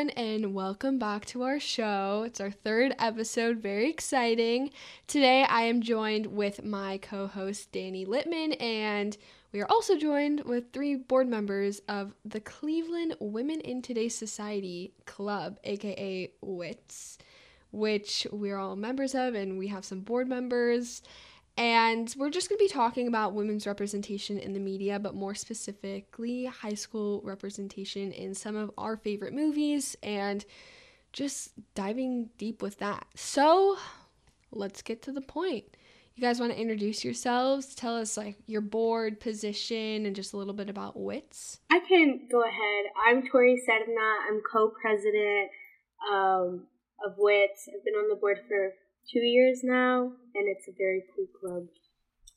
everyone, and welcome back to our show. It's our third episode, very exciting. Today, I am joined with my co host, Danny Lippman, and we are also joined with three board members of the Cleveland Women in Today's Society Club, aka WITS, which we're all members of, and we have some board members. And we're just going to be talking about women's representation in the media, but more specifically, high school representation in some of our favorite movies and just diving deep with that. So, let's get to the point. You guys want to introduce yourselves? Tell us like your board position and just a little bit about WITS. I can go ahead. I'm Tori Cerna. I'm co-president um, of WITS. I've been on the board for two years now, and it's a very cool club.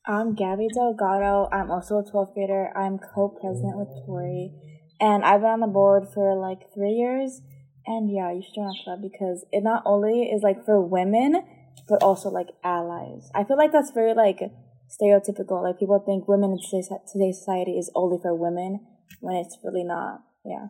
I'm Gaby Delgado. I'm also a 12th grader. I'm co-president with Tori, and I've been on the board for like three years. And yeah, you should join our club because it not only is like for women, but also like allies. I feel like that's very like stereotypical. Like people think women in today's society is only for women when it's really not. Yeah.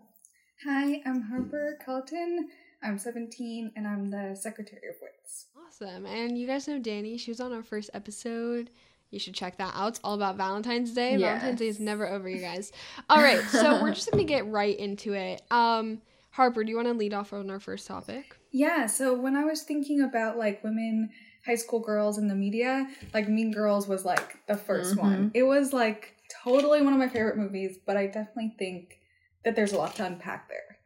Hi, I'm Harper Culliton. I'm 17 and I'm the secretary of WITS. Awesome. And you guys know Danny. She was on our first episode. You should check that out. It's all about Valentine's Day. Yes. Valentine's Day is never over, you guys. All right, so we're just gonna get right into it. Um, Harper, do you want to lead off on our first topic? Yeah. So when I was thinking about like women, high school girls in the media, like Mean Girls was like the 1st mm-hmm. one. It was like totally one of my favorite movies, but I definitely think that there's a lot to unpack there.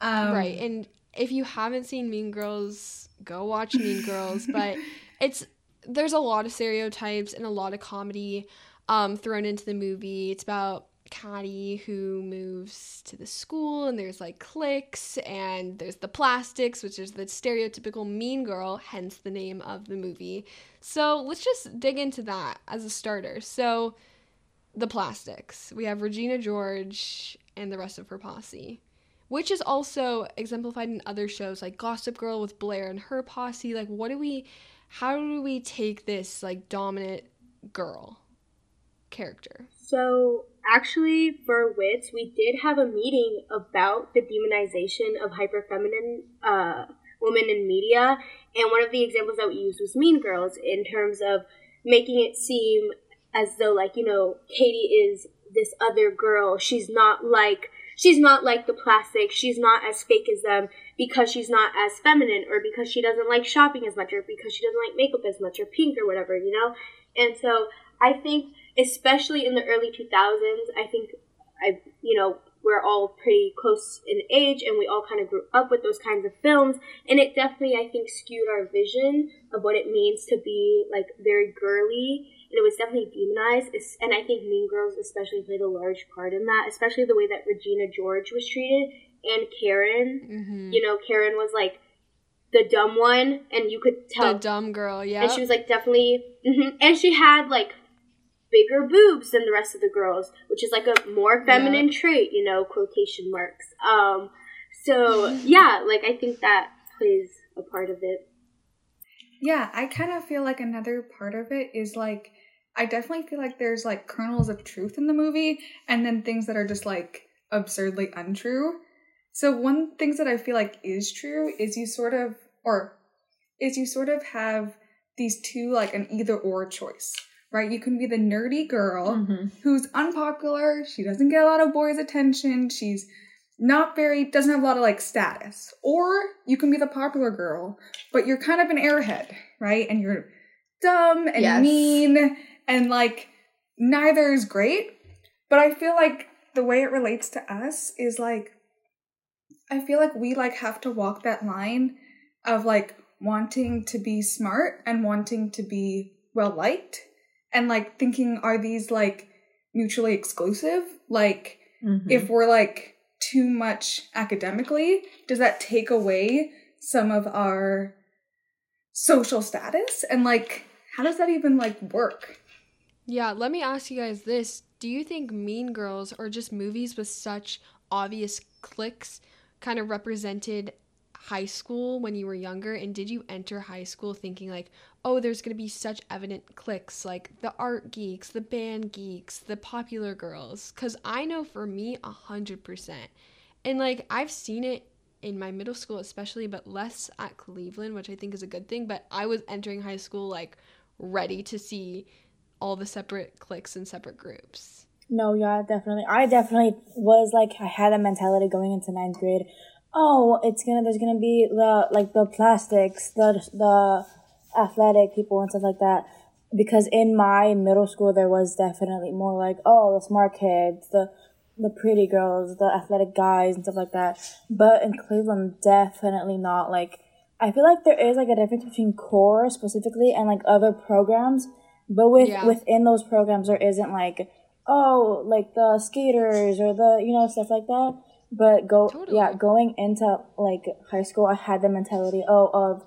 Um, right, and if you haven't seen Mean Girls, go watch Mean Girls. But it's there's a lot of stereotypes and a lot of comedy um, thrown into the movie. It's about Cady who moves to the school, and there's like cliques, and there's the plastics, which is the stereotypical mean girl, hence the name of the movie. So let's just dig into that as a starter. So, the plastics. We have Regina George and the rest of her posse which is also exemplified in other shows like Gossip Girl with Blair and her posse. Like, what do we, how do we take this like dominant girl character? So, actually, for WITS, we did have a meeting about the demonization of hyperfeminine uh, women in media, and one of the examples that we used was Mean Girls in terms of making it seem as though, like, you know, Cady is this other girl. She's not like she's not like the plastic, she's not as fake as them because she's not as feminine or because she doesn't like shopping as much or because she doesn't like makeup as much or pink or whatever, you know? And so I think especially in the early 2000s, I think I you know, we're all pretty close in age and we all kind of grew up with those kinds of films and it definitely I think skewed our vision of what it means to be like very girly it was definitely demonized. And I think Mean Girls especially played a large part in that, especially the way that Regina George was treated and Karen. Mm-hmm. You know, Karen was like the dumb one, and you could tell the dumb girl, yeah. And she was like definitely, mm-hmm. and she had like bigger boobs than the rest of the girls, which is like a more feminine yeah. trait, you know, quotation marks. Um, so yeah, like I think that plays a part of it. Yeah, I kind of feel like another part of it is like I definitely feel like there's like kernels of truth in the movie and then things that are just like absurdly untrue. So one things that I feel like is true is you sort of or is you sort of have these two like an either or choice. Right? You can be the nerdy girl mm-hmm. who's unpopular, she doesn't get a lot of boys' attention, she's not very doesn't have a lot of like status. Or you can be the popular girl, but you're kind of an airhead, right? And you're dumb and yes. mean and like neither is great, but I feel like the way it relates to us is like I feel like we like have to walk that line of like wanting to be smart and wanting to be well liked and like thinking are these like mutually exclusive? Like mm-hmm. if we're like too much academically, does that take away some of our social status? And like how does that even like work? Yeah, let me ask you guys this. Do you think Mean Girls or just movies with such obvious cliques kind of represented high school when you were younger? And did you enter high school thinking, like, oh, there's going to be such evident cliques, like the art geeks, the band geeks, the popular girls? Because I know for me, 100%. And like, I've seen it in my middle school especially, but less at Cleveland, which I think is a good thing. But I was entering high school like ready to see all the separate cliques and separate groups. No, yeah, definitely. I definitely was like I had a mentality going into ninth grade. Oh, it's gonna there's gonna be the like the plastics, the the athletic people and stuff like that. Because in my middle school there was definitely more like, oh, the smart kids, the the pretty girls, the athletic guys and stuff like that. But in Cleveland definitely not like I feel like there is like a difference between core specifically and like other programs. But with Yeah. within those programs there isn't like oh, like the skaters or the, you know, stuff like that. But go, Totally. yeah, going into like high school, I had the mentality, oh, of,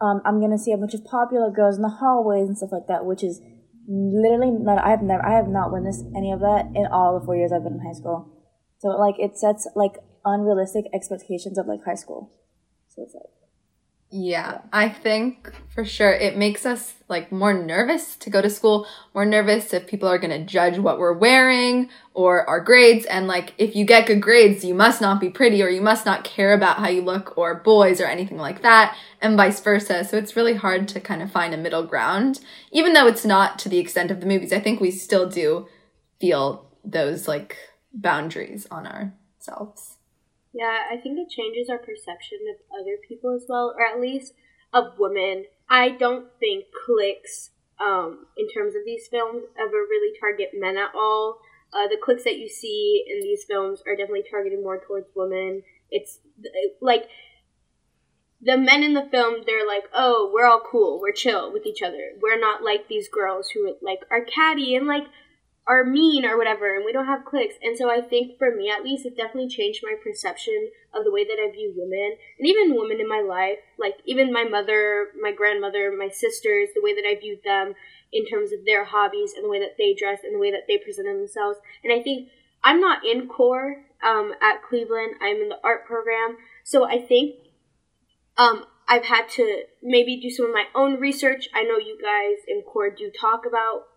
um, I'm gonna see a bunch of popular girls in the hallways and stuff like that, which is literally not, I have never, I have not witnessed any of that in all the four years I've been in high school. So like, it sets like unrealistic expectations of like high school. So it's like, Yeah, I think for sure it makes us like more nervous to go to school, more nervous if people are going to judge what we're wearing or our grades. And like, if you get good grades, you must not be pretty or you must not care about how you look or boys or anything like that, and vice versa. So it's really hard to kind of find a middle ground, even though it's not to the extent of the movies. I think we still do feel those like boundaries on ourselves. Yeah, I think it changes our perception of other people as well, or at least of women. I don't think clicks um, in terms of these films, ever really target men at all. Uh, the clicks that you see in these films are definitely targeted more towards women. It's like the men in the film, they're like, oh, we're all cool, we're chill with each other. We're not like these girls who like are catty and like are mean or whatever, and we don't have clicks And so I think for me, at least, it definitely changed my perception of the way that I view women, and even women in my life. Like even my mother, my grandmother, my sisters, the way that I viewed them in terms of their hobbies and the way that they dress and the way that they presented themselves. And I think I'm not in core um, at Cleveland. I'm in the art program, so I think um, I've had to maybe do some of my own research. I know you guys in core do talk about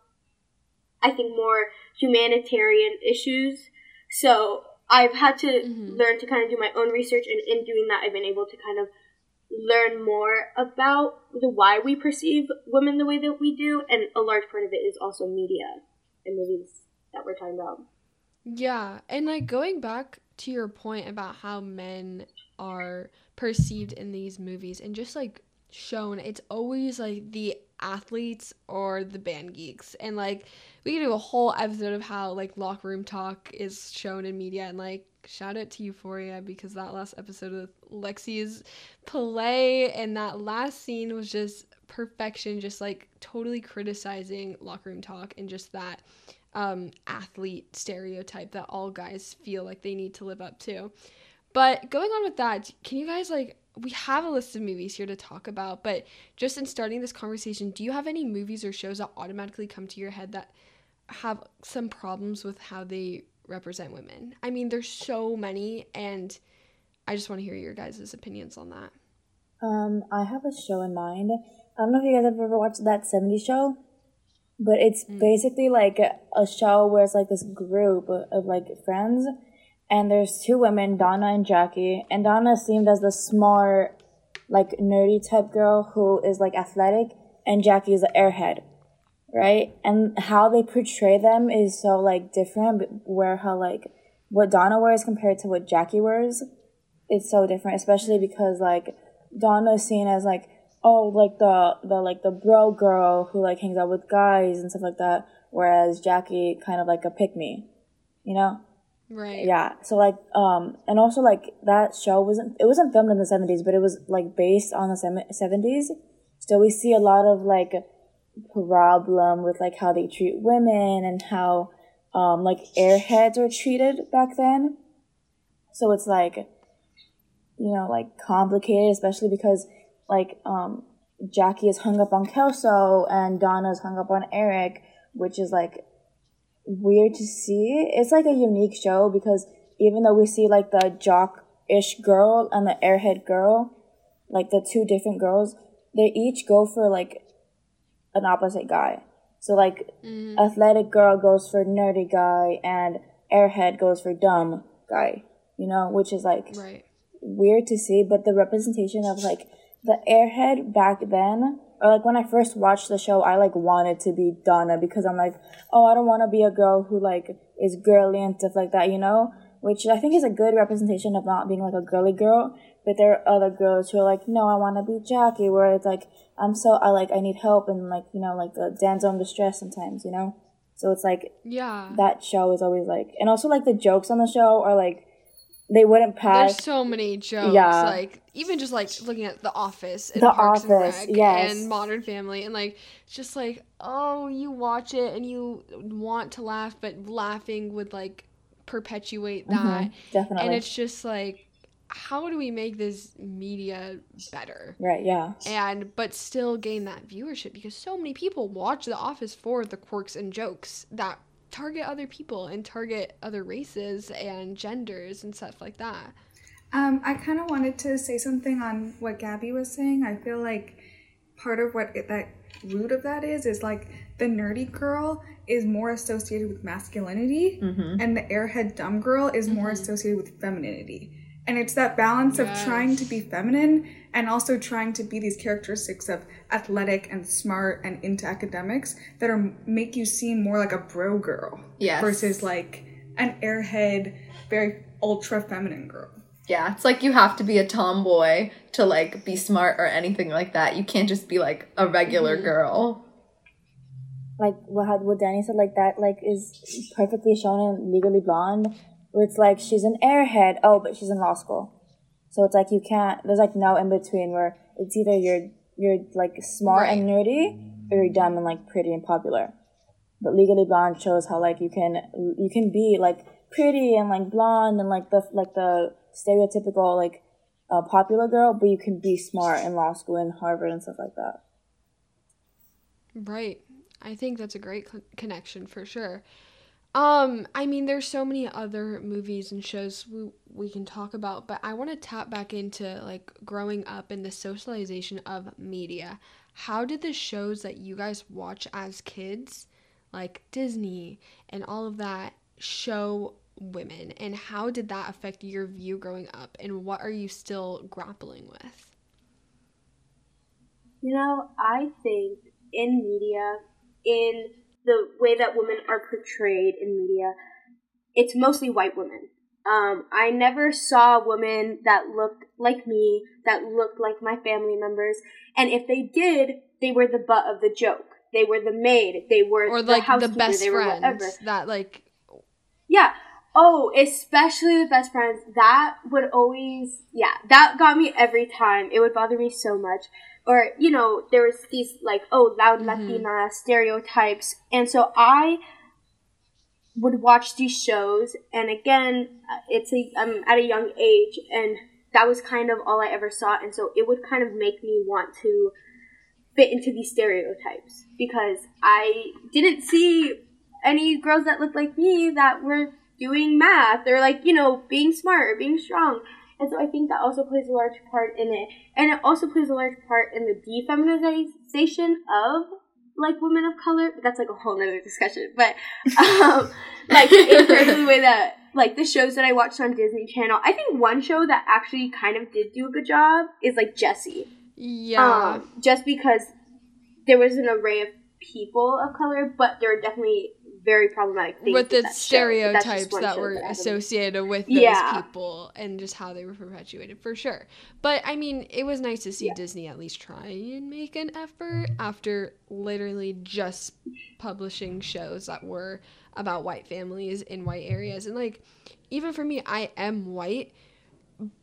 I think more humanitarian issues. So I've had to Mhm. learn to kind of do my own research, and in doing that, I've been able to kind of learn more about the why we perceive women the way that we do, and a large part of it is also media and movies that we're talking about. Yeah, and like going back to your point about how men are perceived in these movies and just like shown, it's always like the athletes or the band geeks. And like we could do a whole episode of how like locker room talk is shown in media and like shout out to Euphoria because that last episode of Lexi's play and that last scene was just perfection, just like totally criticizing locker room talk and just that um, athlete stereotype that all guys feel like they need to live up to. But going on with that, can you guys like we have a list of movies here to talk about, but just in starting this conversation, do you have any movies or shows that automatically come to your head that have some problems with how they represent women? I mean, there's so many and I just want to hear your guys' opinions on that. Um, I have a show in mind. I don't know if you guys have ever watched that 70s show, but it's basically like a, show where it's like this group of like friends, and there's two women, Donna and Jackie, and Donna seemed as the smart, like nerdy type girl who is like athletic, and Jackie is the airhead, right? And how they portray them is so like different, where how like what Donna wears compared to what Jackie wears it's so different, especially because like Donna is seen as like oh like the the like the bro girl who like hangs out with guys and stuff like that, whereas Jackie kind of like a pick me, you know? Right. Yeah. So like um and also like that show wasn't it wasn't filmed in the seventies, but it was like based on the seventies. So we see a lot of like problem with like how they treat women and how um like airheads were treated back then. So it's like you know, like complicated, especially because like um Jackie is hung up on Kelso and Donna's hung up on Eric, which is like weird to see. It's like a unique show because even though we see like the jock ish girl and the airhead girl, like the two different girls, they each go for like an opposite guy. So like Mhm. athletic girl goes for nerdy guy and airhead goes for dumb guy, you know, which is like Right. weird to see, but the representation of like the airhead back then, or like when I first watched the show, I like wanted to be Donna because I'm like, oh, I don't want to be a girl who like is girly and stuff like that, you know? Which I think is a good representation of not being like a girly girl. But there are other girls who are like, no, I want to be Jackie, where it's like, I'm so, I like, I need help and like, you know, like the damsel in distress sometimes, you know? So it's like, Yeah. that show is always like, and also like the jokes on the show are like, they wouldn't pass. There's so many jokes. Yeah. Like even just like looking at The Office and The Parks and Office, Rec yes. and Modern Family and like just like oh you watch it and you want to laugh but laughing would like perpetuate that Mhm, definitely. and it's just like how do we make this media better right, yeah. and but still gain that viewership because so many people watch The Office for the quirks and jokes that target other people and target other races and genders and stuff like that. Um, I kind of wanted to say something on what Gaby was saying. I feel like part of what it, that root of that is is like the nerdy girl is more associated with masculinity, Mm-hmm. and the airhead dumb girl is more associated with femininity. And it's that balance of trying to be feminine and also trying to be these characteristics of athletic and smart and into academics that are make you seem more like a bro girl Yes. versus like an airhead, very ultra feminine girl. Yeah, it's like you have to be a tomboy to like be smart or anything like that. You can't just be like a regular mm-hmm. girl. like what what Danny said, like that like is perfectly shown in Legally Blonde, where it's like she's an airhead, oh, but she's in law school. So it's like you can't there's like no in between where it's either you're you're like smart and nerdy or you're dumb and like pretty and popular. But Legally Blonde shows how like you can you can be like pretty and like blonde and like the like the stereotypical like uh, popular girl, but you can be smart in law school and Harvard and stuff like that. Right. I think that's a great con- connection for sure. Um, I mean, there's so many other movies and shows we we can talk about, but I want to tap back into like growing up and the socialization of media. How did the shows that you guys watch as kids, like Disney and all of that, show women, and how did that affect your view growing up, and what are you still grappling with? You know, I think in media, in the way that women are portrayed in media, it's mostly white women. Um, I never saw a woman that looked like me, that looked like my family members, and if they did, they were the butt of the joke. They were the maid. They were Or the like the best they were whatever. friends that like Yeah. Oh, especially the best friends. That would always, yeah, that got me every time. It would bother me so much. Or, you know, there was these, like, oh, loud Latina stereotypes. And so I would watch these shows. And again, uh, it's a, I'm at a young age. And that was kind of all I ever saw. And so it would kind of make me want to fit into these stereotypes. Because I didn't see any girls that looked like me that were doing math or like you know being smart or being strong and so i think that also plays a large part in it. And it also plays a large part in the defeminization of like women of color. But that's like a whole nother discussion. But um like in the way that like the shows that i watched on disney channel i think one show that actually kind of did do a good job is like jessie yeah. um, just because there was an array of people of color, but there were definitely very problematic things with the that show. That's just stereotypes that were associated with those Yeah. people and just how they were perpetuated for sure. But I mean, it was nice to see Disney at least try and make an effort after literally just publishing shows that were about white families in white areas. And like even for me, I am white,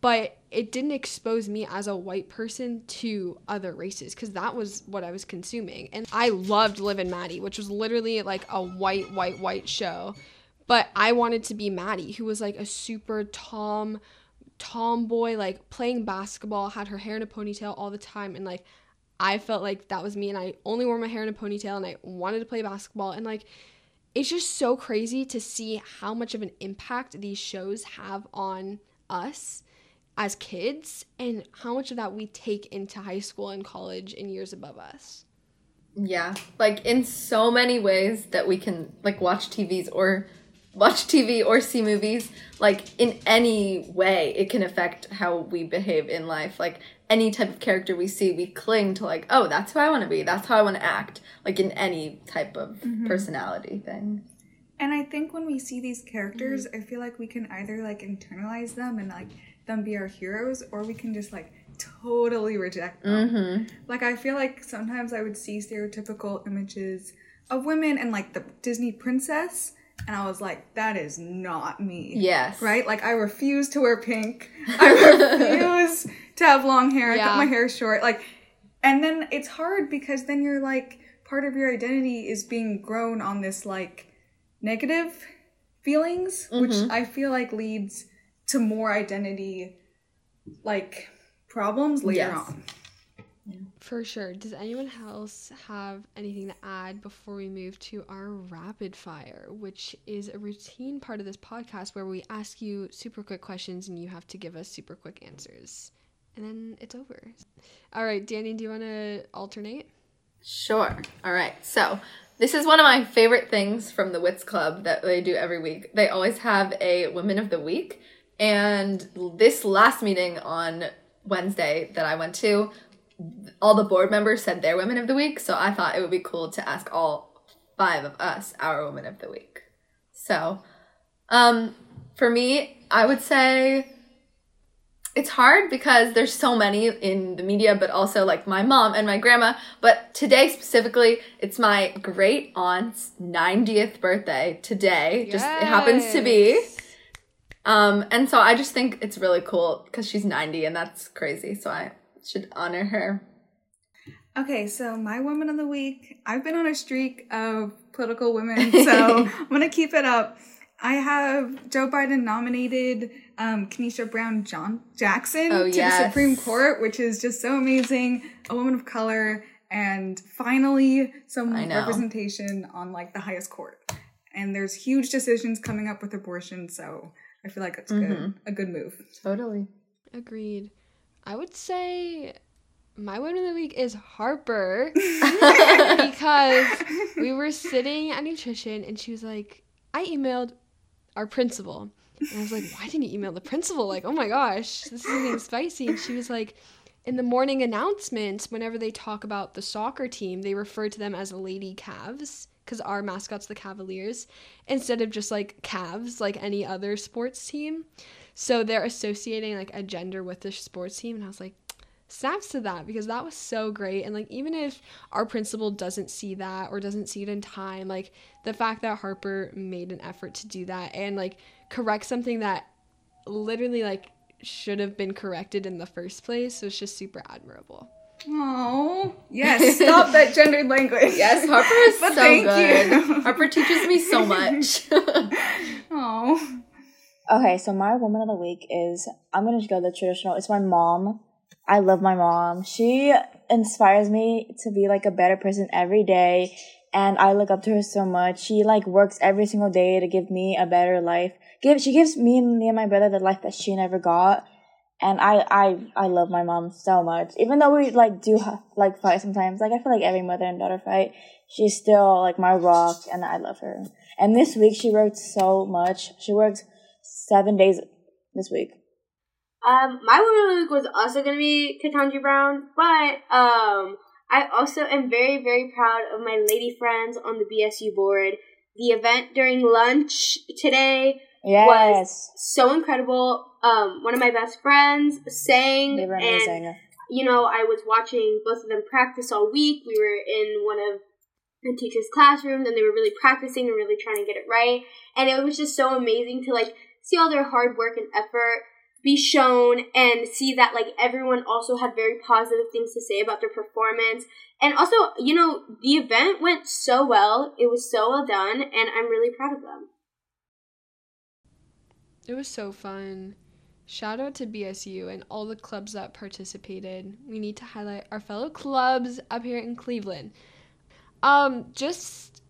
but it didn't expose me as a white person to other races because that was what I was consuming. And I loved Liv and Maddie, which was literally like a white, white, white show. But I wanted to be Maddie, who was like a super tom tomboy, like playing basketball, had her hair in a ponytail all the time, and like I felt like that was me, and I only wore my hair in a ponytail, and I wanted to play basketball, and like it's just so crazy to see how much of an impact these shows have on us as kids and how much of that we take into high school and college and years above us. Yeah, like in so many ways that we can like watch TVs or watch TV or see movies, like in any way, it can affect how we behave in life. Like any type of character we see, we cling to like, oh, that's who I want to be. That's how I want to act. Like in any type of Mm-hmm. personality thing. And I think when we see these characters, I feel like we can either like internalize them and like them be our heroes, or we can just like totally reject them. Mm-hmm. Like I feel like sometimes I would see stereotypical images of women and like the Disney princess, and I was like, that is not me. Yes. Right? Like I refuse to wear pink. I refuse to have long hair. I cut my hair short. Like and then it's hard because then you're like part of your identity is being grown on this like negative feelings, which I feel like leads to more identity like problems later Yes. on. For sure. Does anyone else have anything to add before we move to our rapid fire, which is a routine part of this podcast where we ask you super quick questions and you have to give us super quick answers? And then it's over. All right, Danny, do you want to alternate? Sure. All right. So, this is one of my favorite things from the Wits Club that they do every week. They always have a Women of the Week. And this last meeting on Wednesday that I went to, all the board members said their Women of the Week. So, I thought it would be cool to ask all five of us our Women of the Week. So, um, for me, I would say it's hard because there's so many in the media, but also like my mom and my grandma. But today specifically, it's my great aunt's 90th birthday today. Just it happens to be. Um, and so I just think it's really cool because she's 90 and that's crazy. So I should honor her. Okay, so my woman of the week, I've been on a streak of political women, so I'm gonna keep it up. I have Joe Biden nominated um, Ketanji Brown John Jackson Oh, to yes. the Supreme Court, which is just so amazing. A woman of color, and finally some representation on like the highest court. And there's huge decisions coming up with abortion, so I feel like that's Mm-hmm. good, a good move. Totally. Agreed. I would say my woman of the week is Harper because we were sitting at nutrition and she was like, I emailed our principal. And I was like, why didn't you email the principal? Like, oh my gosh, this is getting spicy. And she was like, in the morning announcements, whenever they talk about the soccer team, they refer to them as Lady Cavs because our mascot's the Cavaliers instead of just like Cavs, like any other sports team. So they're associating like a gender with the sports team. And I was like, snaps to that because that was so great. And like, even if our principal doesn't see that or doesn't see it in time, like the fact that Harper made an effort to do that and like correct something that literally like should have been corrected in the first place was just super admirable. Oh, yes, stop that gendered language. Yes, Harper is But so thank good. you. Harper teaches me so much. Oh. Okay, so my woman of the week is I'm gonna go the traditional. It's my mom. I love my mom. She inspires me to be like a better person every day, and I look up to her so much. She like works every single day to give me a better life. Give she gives me and me and my brother the life that she never got, and I I I love my mom so much. Even though we like do like fight sometimes, like I feel like every mother and daughter fight. She's still like my rock, and I love her. And this week she worked so much. She worked seven days this week. Um, my woman of the week was also to be Ketanji Brown, but um, I also am very, very proud of my lady friends on the BSU board. The event during lunch today Yes, so incredible. Um, one of my best friends sang, they were and you know, I was watching both of them practice all week. We were in one of the teacher's classrooms and they were really practicing and really trying to get it right. And it was just so amazing to like see all their hard work and effort be shown and see that like everyone also had very positive things to say about their performance. And also, you know, the event went so well. It was so well done and I'm really proud of them. It was so fun. Shout out to BSU and all the clubs that participated. We need to highlight our fellow clubs up here in Cleveland. Um, just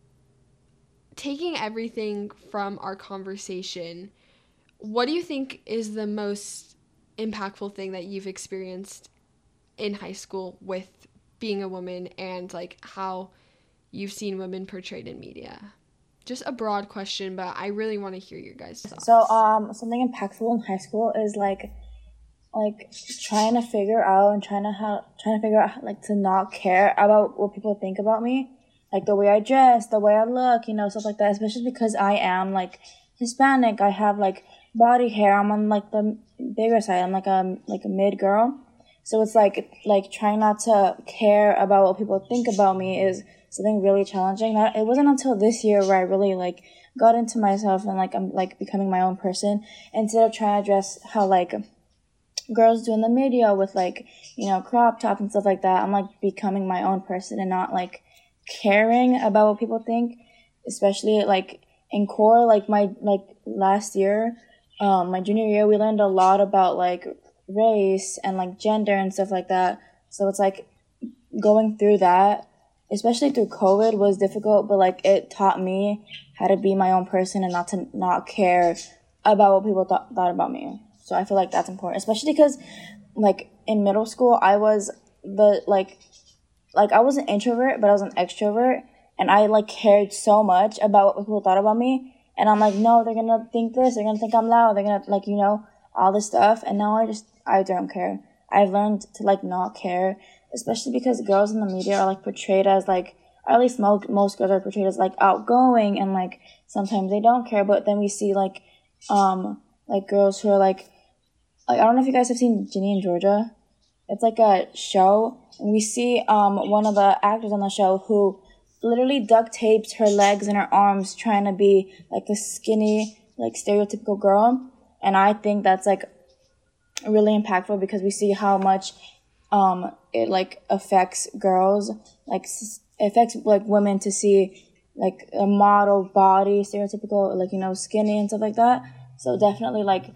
taking everything from our conversation, what do you think is the most impactful thing that you've experienced in high school with being a woman and like how you've seen women portrayed in media? Just a broad question, but I really want to hear your guys' thoughts. So, um, something impactful in high school is like, like trying to figure out and trying to how trying to figure out like to not care about what people think about me, like the way I dress, the way I look, you know, stuff like that. Especially because I am like Hispanic, I have like body hair. I'm on like the bigger side. I'm like a like a mid girl, so it's like like trying not to care about what people think about me is something really challenging. Not, it wasn't until this year where I really like got into myself and like I'm like becoming my own person instead of trying to dress how like girls do in the media with like you know crop top and stuff like that. I'm like becoming my own person and not like caring about what people think, especially like in core like my like last year um my junior year we learned a lot about like race and like gender and stuff like that so it's like going through that especially through COVID was difficult, but like it taught me how to be my own person and not to not care about what people th- thought about me. So I feel like that's important, especially because like in middle school, I was the like like I was an introvert, but I was an extrovert, and I like cared so much about what people thought about me. And I'm like, no, they're gonna think this. They're gonna think I'm loud. They're gonna like you know all this stuff. And now I just I don't care. I've learned to like not care especially because girls in the media are like portrayed as like or at least most most girls are portrayed as like outgoing and like sometimes they don't care but then we see like um like girls who are like like I don't know if you guys have seen Ginny and Georgia it's like a show and we see um one of the actors on the show who literally duct tapes her legs and her arms trying to be like a skinny like stereotypical girl and I think that's like really impactful because we see how much um, it like affects girls, like affects like women to see like a model body, stereotypical, like you know, skinny and stuff like that. So definitely like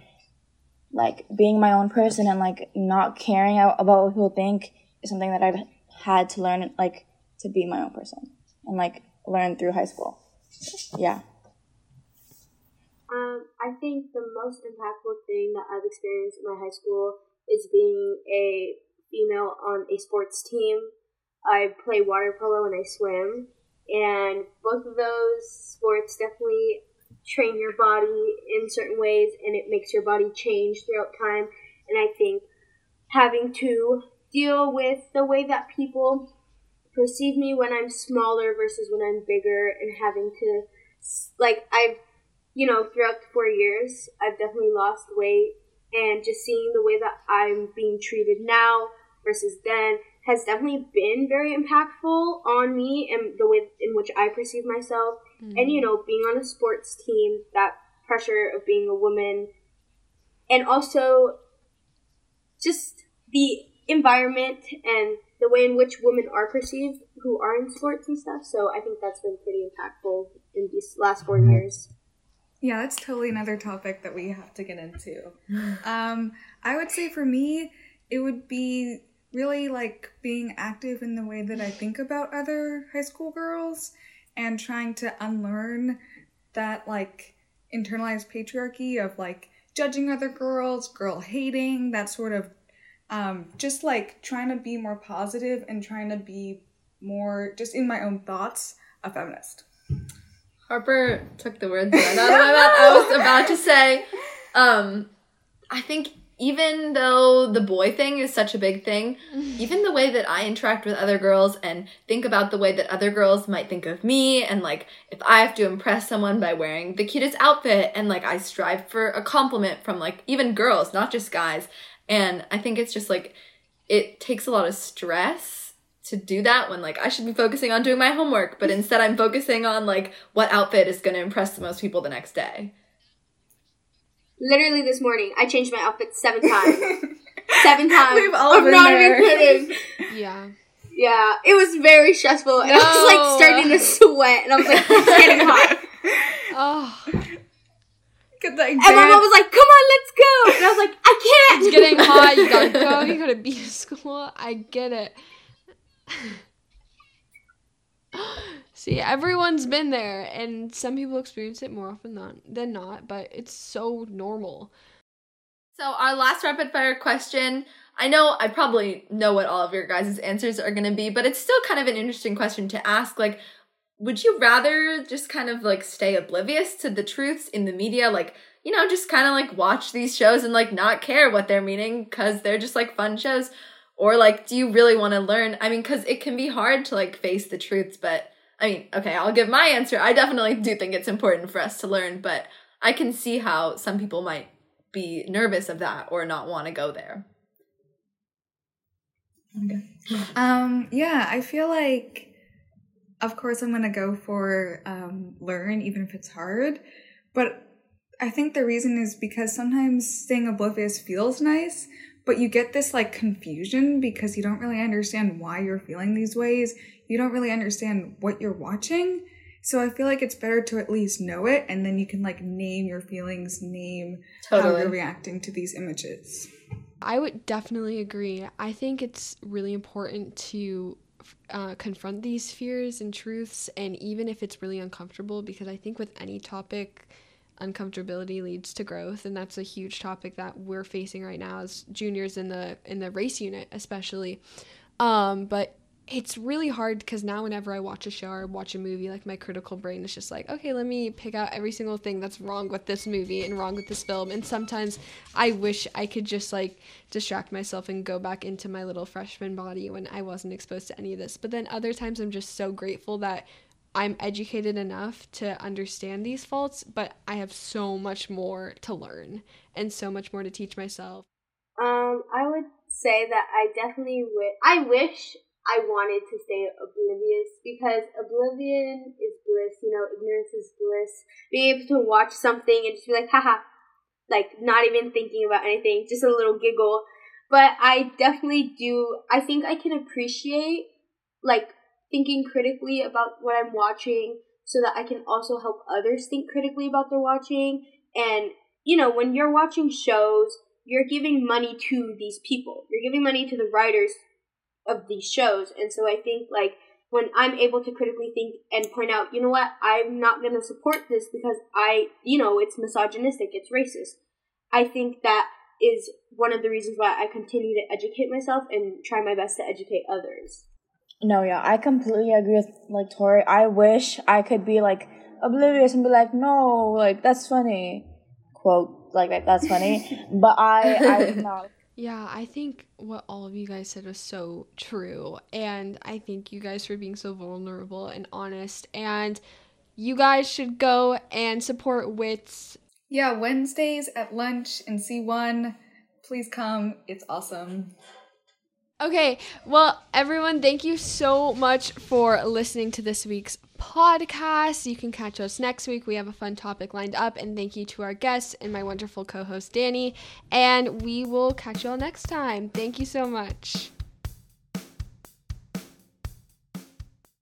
like being my own person and like not caring about what people think is something that I've had to learn like to be my own person and like learn through high school. Yeah. Um, I think the most impactful thing that I've experienced in my high school is being a female on a sports team. I play water polo and I swim, and both of those sports definitely train your body in certain ways and it makes your body change throughout time. And I think having to deal with the way that people perceive me when I'm smaller versus when I'm bigger and having to like I've you know throughout the 4 years I've definitely lost weight and just seeing the way that I'm being treated now versus then has definitely been very impactful on me and the way in which I perceive myself. Mm-hmm. And, you know, being on a sports team, that pressure of being a woman, and also just the environment and the way in which women are perceived who are in sports and stuff. So I think that's been pretty impactful in these last four years. Yeah, that's totally another topic that we have to get into. um, I would say for me, it would be really like being active in the way that I think about other high school girls and trying to unlearn that like internalized patriarchy of like judging other girls, girl hating, that sort of um, just like trying to be more positive and trying to be more just in my own thoughts a feminist. Harper took the words out of my mouth. I was about to say, um, I think even though the boy thing is such a big thing, even the way that I interact with other girls and think about the way that other girls might think of me, and like if I have to impress someone by wearing the cutest outfit, and like I strive for a compliment from like even girls, not just guys. And I think it's just like it takes a lot of stress to do that when like I should be focusing on doing my homework, but instead I'm focusing on like what outfit is going to impress the most people the next day. Literally this morning, I changed my outfit seven times. seven times. We've all I'm been not there. even kidding. Yeah. Yeah, it was very stressful. No. And I was like starting to sweat, and I was like, it's getting hot. Oh. And my mom was like, "Come on, let's go," and I was like, "I can't." It's getting hot. You gotta go. You gotta be in school. I get it. See, everyone's been there, and some people experience it more often than, than not, but it's so normal. So, our last rapid fire question I know I probably know what all of your guys' answers are going to be, but it's still kind of an interesting question to ask. Like, would you rather just kind of like stay oblivious to the truths in the media like you know just kind of like watch these shows and like not care what they're meaning cuz they're just like fun shows or like do you really want to learn i mean cuz it can be hard to like face the truths but i mean okay i'll give my answer i definitely do think it's important for us to learn but i can see how some people might be nervous of that or not want to go there Okay. Um, yeah, I feel like, of course, I'm going to go for um, learn, even if it's hard. But I think the reason is because sometimes staying oblivious feels nice, but you get this like confusion because you don't really understand why you're feeling these ways. You don't really understand what you're watching. So I feel like it's better to at least know it and then you can like name your feelings, name how you're reacting to these images. I would definitely agree. I think it's really important to uh, confront these fears and truths, and even if it's really uncomfortable, because I think with any topic, uncomfortability leads to growth, and that's a huge topic that we're facing right now as juniors in the in the race unit, especially. Um, but it's really hard because now whenever I watch a show or watch a movie, like my critical brain is just like, okay, let me pick out every single thing that's wrong with this movie and wrong with this film. And sometimes I wish I could just like distract myself and go back into my little freshman body when I wasn't exposed to any of this. But then other times I'm just so grateful that I'm educated enough to understand these faults, but I have so much more to learn and so much more to teach myself. Um, I would say that I definitely would. I wish I wanted to stay oblivious because oblivion is bliss. You know, ignorance is bliss. Being able to watch something and just be like, haha, like not even thinking about anything, just a little giggle. But I definitely do. I think I can appreciate like thinking critically about what I'm watching so that I can also help others think critically about their watching. And, you know, when you're watching shows, you're giving money to these people. You're giving money to the writers of these shows. And so I think like when I'm able to critically think and point out, you know what, I'm not going to support this because I, you know, it's misogynistic, it's racist. I think that is one of the reasons why I continue to educate myself and try my best to educate others. No, yeah, I completely agree with like Tori. I wish I could be like oblivious and be like, no, like that's funny, quote like that, that's funny. but I, I no, Yeah, I think what all of you guys said was so true. And I thank you guys for being so vulnerable and honest. And you guys should go and support WITS. Yeah, Wednesdays at lunch in C1. Please come. It's awesome. Okay, well, everyone, thank you so much for listening to this week's podcast. You can catch us next week. We have a fun topic lined up. And thank you to our guests and my wonderful co host, Danny. And we will catch you all next time. Thank you so much.